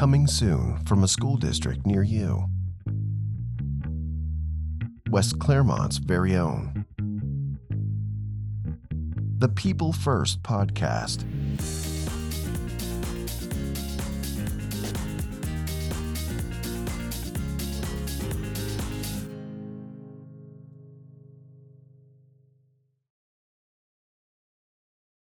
Coming soon from a school district near you. West Claremont's very own. The People First Podcast.